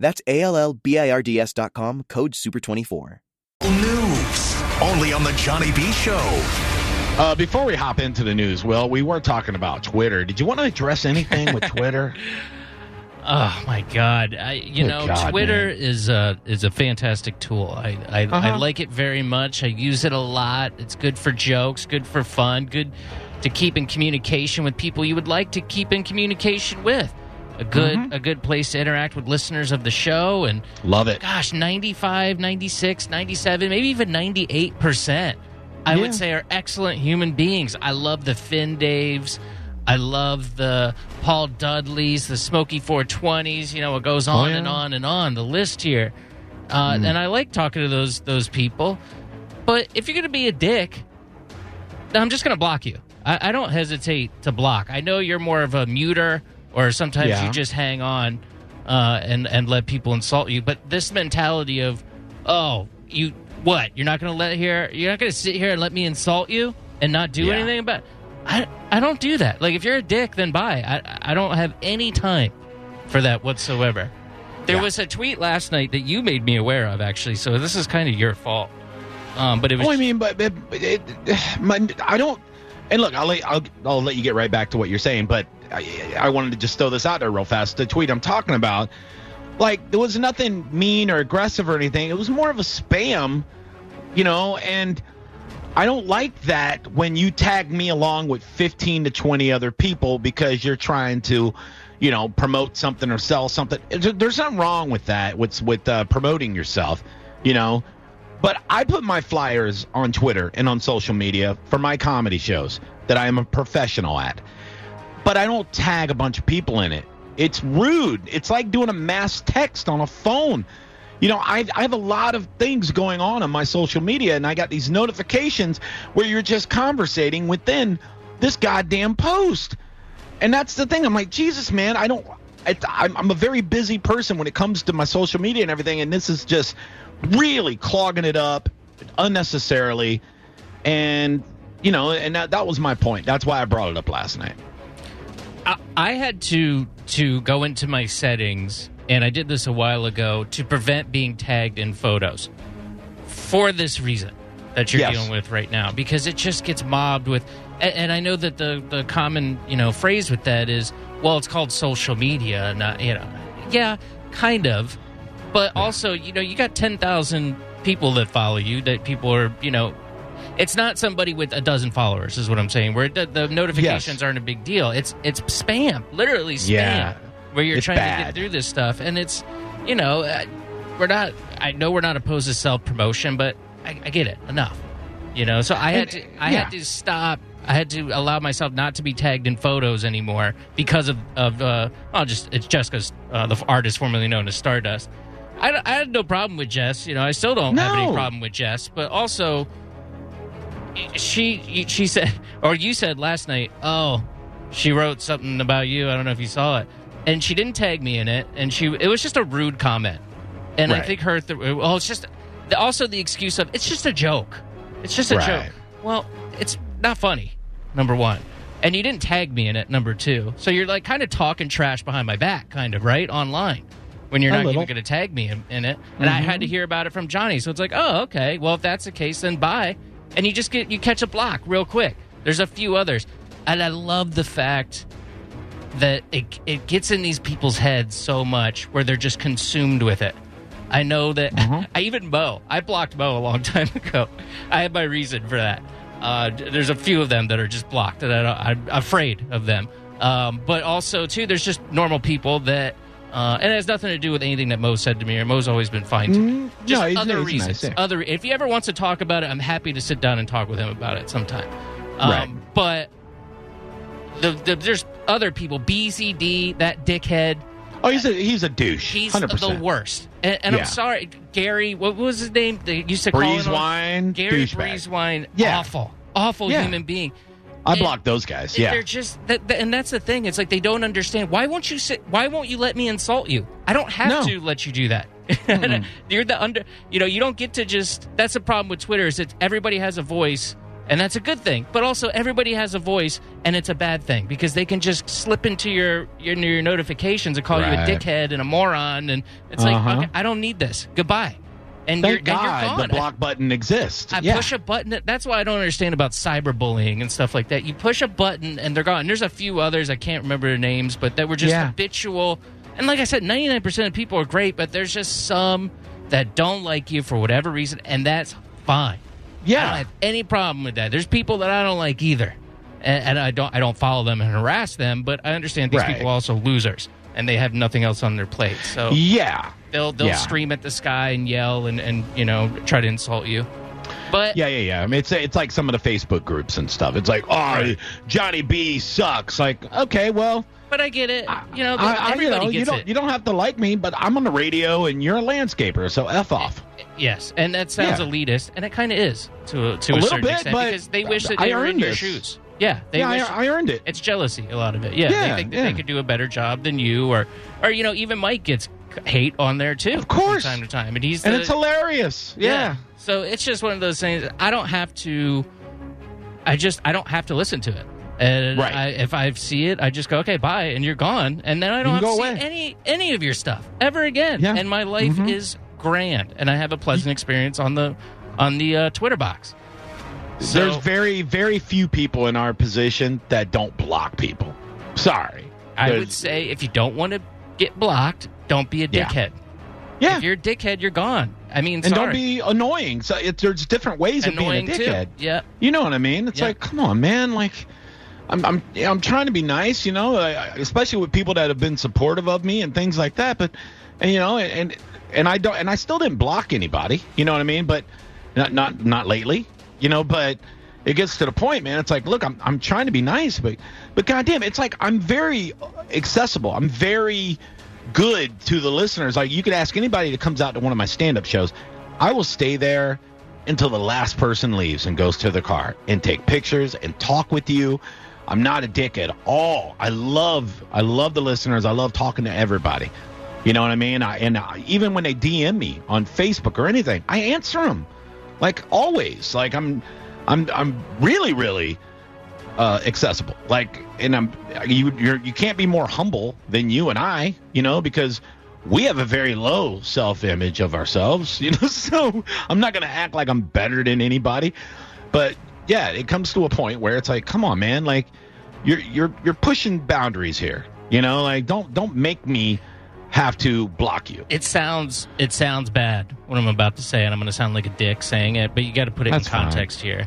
That's A L L B I R D S.com, code SUPER24. News only on the Johnny B Show. Uh, before we hop into the news, Will, we were talking about Twitter. Did you want to address anything with Twitter? Oh my God! I, you Good know, God, Twitter man. is a is a fantastic tool. I I, I Uh-huh. like it very much. I use it a lot. It's good for jokes, good for fun, good to keep in communication with people you would like to keep in communication with. A good Mm-hmm. a good place to interact with listeners of the show and Love it. gosh 95 96 97 maybe even 98% i Yeah. would say are excellent human beings i love the finn daves i love the paul dudleys the smoky 420s you know it goes on Oh, yeah. and on and on the list here uh, and i like talking to those those people but if you're gonna be a dick i'm just gonna block you I, I don't hesitate to block i know you're more of a muter or sometimes Yeah. you just hang on uh, and and let people insult you. But this mentality of, oh, you what? You're not going to let here. You're not going to sit here and let me insult you and not do Yeah. anything about. I I don't do that. Like if you're a dick, then bye. I I don't have any time for that whatsoever. There Yeah. was a tweet last night that you made me aware of, actually. So this is kind of your fault. Um, but it was. Oh, I mean, but, but, but it, my, I don't. And look, I'll let I'll, I'll let you get right back to what you're saying, but I, I wanted to just throw this out there real fast. The tweet I'm talking about, like, there was nothing mean or aggressive or anything. It was more of a spam, you know. And I don't like that when you tag me along with 15 to 20 other people because you're trying to, you know, promote something or sell something. There's nothing wrong with that. With with uh, promoting yourself, you know. But I put my flyers on Twitter and on social media for my comedy shows that I am a professional at. But I don't tag a bunch of people in it. It's rude. It's like doing a mass text on a phone. You know, I, I have a lot of things going on on my social media, and I got these notifications where you're just conversating within this goddamn post. And that's the thing. I'm like, Jesus, man, I don't. I, I'm, I'm a very busy person when it comes to my social media and everything, and this is just really clogging it up unnecessarily. And you know, and that, that was my point. That's why I brought it up last night. I, I had to to go into my settings, and I did this a while ago to prevent being tagged in photos for this reason that you're Yes. dealing with right now, because it just gets mobbed with. And, and I know that the the common you know phrase with that is, well, it's called social media, and you know, yeah, kind of, but also you know you got ten thousand people that follow you that people are you know it's not somebody with a dozen followers is what i'm saying where the, the notifications aren't a big deal it's it's spam literally spam Yeah. where you're It's trying to get through this stuff and it's you know uh, we're not i know we're not opposed to self-promotion but i, I get it enough you know so i had to i yeah. had to stop I had to allow myself not to be tagged in photos anymore because of of uh, well, just it's Jessica's uh, the artist formerly known as Stardust. I, I had no problem with Jess. You know, I still don't have any problem with Jess. But also, she she said, or you said last night, oh, she wrote something about you. I don't know if you saw it, and she didn't tag me in it, and she it was just a rude comment, and I think her th- well, it's just also the excuse of it's just a joke, it's just a Right. joke. Well, it's not funny. Number one. And you didn't tag me in it, number two. So you're like kind of talking trash behind my back, kind of, right? Online when you're A not little. even going to tag me in, in it. And I had to mm-hmm. hear about it from Johnny. So it's like, oh, okay. Well, if that's the case, then bye. And you just get, you catch a block real quick. There's a few others. And I love the fact that it, it gets in these people's heads so much where they're just consumed with it. I know that I even Mo, I blocked Mo a long time ago. I had my reason for that. Uh, there's a few of them that are just blocked, and I don't, I'm afraid of them. Um, but also, too, there's just normal people that, uh, and it has nothing to do with anything that Mo said to me, or Mo's always been fine to me. Mm, Just no, he's- other he's reasons. nice, yeah. Other, if he ever wants to talk about it, I'm happy to sit down and talk with him about it sometime. Um, Right. But the, the, there's other people, BCD, that dickhead. Oh, he's a he's a douche. He's 100%. the worst. And, and Yeah. I'm sorry, Gary. What was his name? They used to call Breeze him wine, Gary douchebag. Breezewine. Yeah. Awful, awful Yeah. human being. I And- blocked those guys. Yeah. They're just that, and that's the thing. It's like they don't understand. Why won't you sit? Why won't you let me insult you? I don't have No. to let you do that. You're the under. You know, you don't get to just. That's the problem with Twitter is that everybody has a voice, and that's a good thing. But also, everybody has a voice, and it's a bad thing because they can just slip into your your, your notifications and call you a dickhead and a moron, and it's Uh-huh. like okay, I don't need this. Goodbye. And Thank God the block button exists. I yeah. push a button. That's why I don't understand about cyberbullying and stuff like that. You push a button and they're gone. There's a few others I can't remember their names, but that were just Yeah. habitual. And like I said, 99% of people are great, but there's just some that don't like you for whatever reason, and that's fine. Yeah, I don't have any problem with that. There's people that I don't like either, and, and I don't I don't follow them and harass them, but I understand these Right. people are also losers and they have nothing else on their plate. So yeah. they'll they'll Yeah. stream at the sky and yell and and you know try to insult you. But Yeah, yeah, yeah. I mean, it's it's like some of the Facebook groups and stuff. It's like, oh, Right. Johnny B sucks. Like, okay, well, But I get it. You know, I, I, you know, you don't it. you don't have to like me, but I'm on the radio and you're a landscaper, so f off. yes, and that sounds Yeah. elitist, and it kind of is to a, to A a, little certain bit, extent but because they wish that I they were in your this. shoes. Yeah, they yeah, wish. I, I earned it. it's jealousy, a lot of it. Yeah, Yeah, they think that yeah. they could do a better job than you, or or you know, even Mike gets hate on there too, Of course. from time to time, and he's and the- it's hilarious. Yeah. So it's just one of those things. I don't have to. I just I don't have to listen to it. And Right. I, if I see it, I just go okay, bye, and you're gone, and then I don't have to see away. any any of your stuff ever again. Yeah. And my life Mhm. is grand, and I have a pleasant experience on the on the uh, Twitter box. So- There's very, very few people in our position that don't block people. Sorry. I There's- would say if you don't want to get blocked, don't be a Yeah. dickhead. yeah. If you're a dickhead, you're gone. I mean, and sorry. don't be annoying. So it, there's different ways annoying of being a dickhead. too. Yeah. You know what I mean? It's Yeah. like, come on, man. Like, I'm, I'm, I'm trying to be nice, you know, especially with people that have been supportive of me and things like that. But, and you know, and and I don't, and I still didn't block anybody. You know what I mean? But not, not, not lately. You know, but it gets to the point, man. It's like, look, I'm, I'm trying to be nice, but, but goddamn, it's like I'm very accessible. I'm very good to the listeners. Like you could ask anybody that comes out to one of my stand-up shows. I will stay there until the last person leaves and goes to the car and take pictures and talk with you. I'm not a dick at all. I love I love the listeners. I love talking to everybody. You know what I mean? I, and I, even when they DM me on Facebook or anything, I answer them. Like always. Like I'm I'm I'm really really uh, accessible. Like, and I'm you you're, you can't be more humble than you and I, you know, because we have a very low self image of ourselves, you know. So I'm not gonna act like I'm better than anybody, but yeah, it comes to a point where it's like, come on, man, like you're you're you're pushing boundaries here, you know. Like, don't don't make me have to block you. It sounds it sounds bad what I'm about to say, and I'm going to sound like a dick saying it, but you got to put it That's in fine. context here.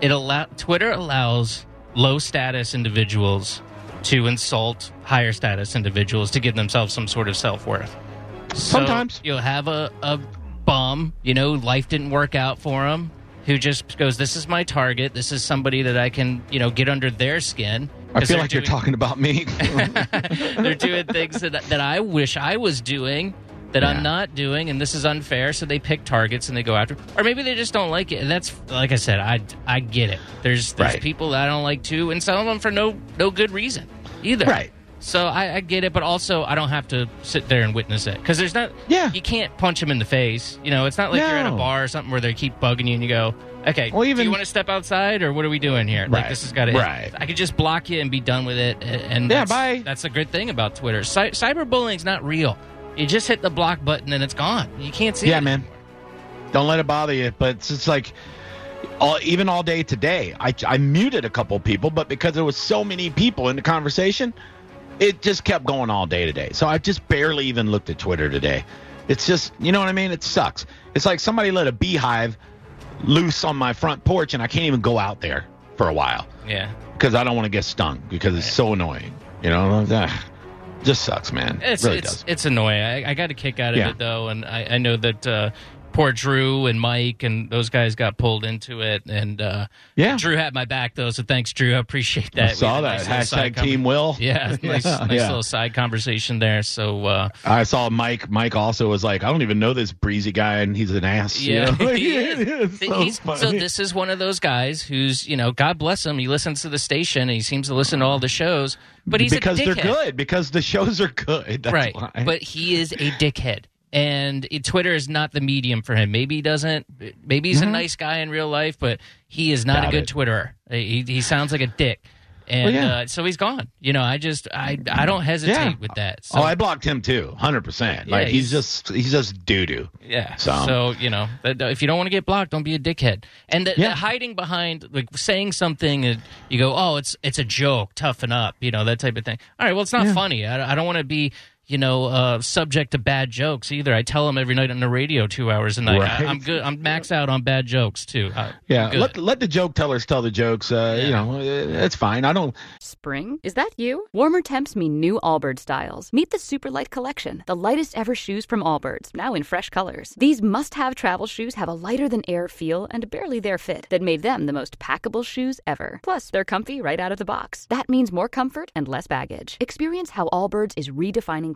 It allow Twitter allows low status individuals to insult higher status individuals to give themselves some sort of self worth. Sometimes. you'll have a, a bum, you know, life didn't work out for him, who just goes, "This is my target. This is somebody that I can, you know, get under their skin." I feel like you're talking about me. they're doing things that, that I wish I was doing that Yeah. I'm not doing, and this is unfair. So they pick targets and they go after, or maybe they just don't like it. And that's like I said, I I get it. There's there's Right. people that I don't like too, and some of them for no no good reason either. Right. So I, I get it, but also I don't have to sit there and witness it because there's not. Yeah. You can't punch them in the face. You know, it's not like you're at a bar or something where they keep bugging you and you go, okay, Well, even, do you want to step outside or what are we doing here? Like Right. this has got to. Right. I could just block you and be done with it. And Yeah, that's, bye. That's a good thing about Twitter. Cy- cyberbullying's not real. You just hit the block button and it's gone. You can't see Yeah, it. man. Don't let it bother you. But it's just like, all, even all day today, I, I muted a couple people, but because there was so many people in the conversation, it just kept going all day today. So I just barely even looked at Twitter today. It's just, you know what I mean? It sucks. It's like somebody let a beehive loose on my front porch, and I can't even go out there for a while Yeah. because I don't want to get stung because it's so annoying. You know, Ugh. just sucks, man. It's it really it's does. it's annoying. I, I got a kick out of Yeah. it though, and I, I know that uh, poor Drew and Mike and those guys got pulled into it. And uh, Yeah. Drew had my back though, so thanks, Drew. I appreciate that. I saw We had a that. nice Hashtag Team Will. Yeah, nice, Yeah, nice yeah. little side conversation there. So uh, I saw Mike. Mike also was like, I don't even know this breezy guy, and he's an ass. you Yeah, know? he is. So so this is one of those guys who's, you know, God bless him. He listens to the station and he seems to listen to all the shows, but he's because a they're good. Because the shows are good. That's right. why. But he is a dickhead. And it, Twitter is not the medium for him. Maybe he doesn't. Maybe he's a nice guy in real life, but he is not Doubt a good it. Twitterer. He, he sounds like a dick, and Well, yeah. uh, so he's gone. You know, I just I I don't hesitate Yeah. with that. So, oh, I blocked him too, hundred percent. Yeah, Like he's, he's- just he's just doo doo. Yeah. So- So, you know, if you don't want to get blocked, don't be a dickhead. And the, the hiding behind like saying something, and you go, "Oh, it's it's a joke. Toughen up," you know that type of thing. All right. Well, it's not funny. I, I don't want to be. You know, uh, subject to bad jokes either. I tell them every night on the radio, two hours a night. Right. I, I'm good. I'm maxed out on bad jokes too. I, Yeah, let let the joke tellers tell the jokes. Uh, You know, uh, it's fine. I don't. Spring? Is that you? Warmer temps mean new Allbirds styles. Meet the Superlight Collection, the lightest ever shoes from Allbirds, now in fresh colors. These must have travel shoes have a lighter than air feel and barely there fit that made them the most packable shoes ever. Plus, they're comfy right out of the box. That means more comfort and less baggage. Experience how Allbirds is redefining